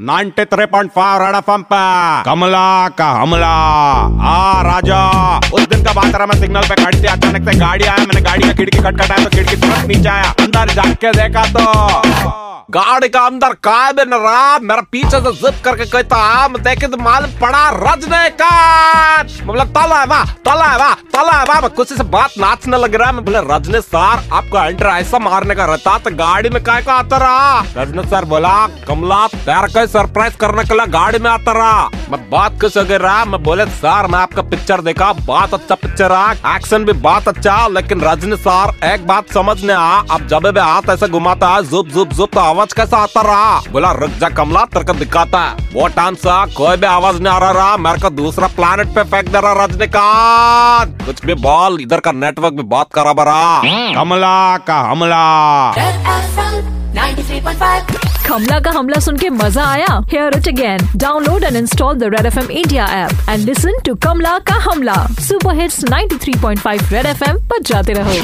93.5 red FM पे। कमला का हमला। आ, राजा। उस दिन का बात रहा, मैं सिग्नल पे खड़ी थी, अचानक से गाड़ी आया, मैंने गाड़ी का खिड़की खटखटाया तो खिड़की तुरंत नीचे आया, अंदर जाके देखा तो। गाड़ी का अंदर काय में न रहा मेरा पीछे से जिप करके कहता हम देखे तो मालूम पड़ा रजने का मतलब तला है वाह, तला है वाह है वाह मैं कुछ से बात नाचने लग रहा है। मैं बोले, रजनी सर, आपको एंटर ऐसा मारने का रहता तो गाड़ी में काय को आता रहा? रजनी सर बोला, कमला तेरा कोई सरप्राइज़ करने के लिए गाड़ी में आता रहा। मैं बात कुछ अगर रहा? मैं बोले, सर, मैं आपका पिक्चर देखा, बहुत अच्छा पिक्चर है एक्शन भी बहुत अच्छा लेकिन रजनी सर, एक बात समझने आ अब जब भी हाथ ऐसे घुमाता है जुप जुप जुप तो आवाज़ कैसा आता रहा? बोला, रुक जा कमला, तेरे दिखाता है। वो टाइम सा कोई भी आवाज़ नहीं आ रहा रहा मेरे को दूसरा प्लानट पे फेंक दे रहा रजनीकांत। कुछ भी बोल इधर का नेटवर्क भी बहुत खराब रहा कमला का हमला। Red FM 93.5 कमला का हमला सुन के मज़ा आया? Hear it again download and install the Red F M India app and listen to Kamla का हमला. Super hits 93.5 Red F M पर जाते रहो।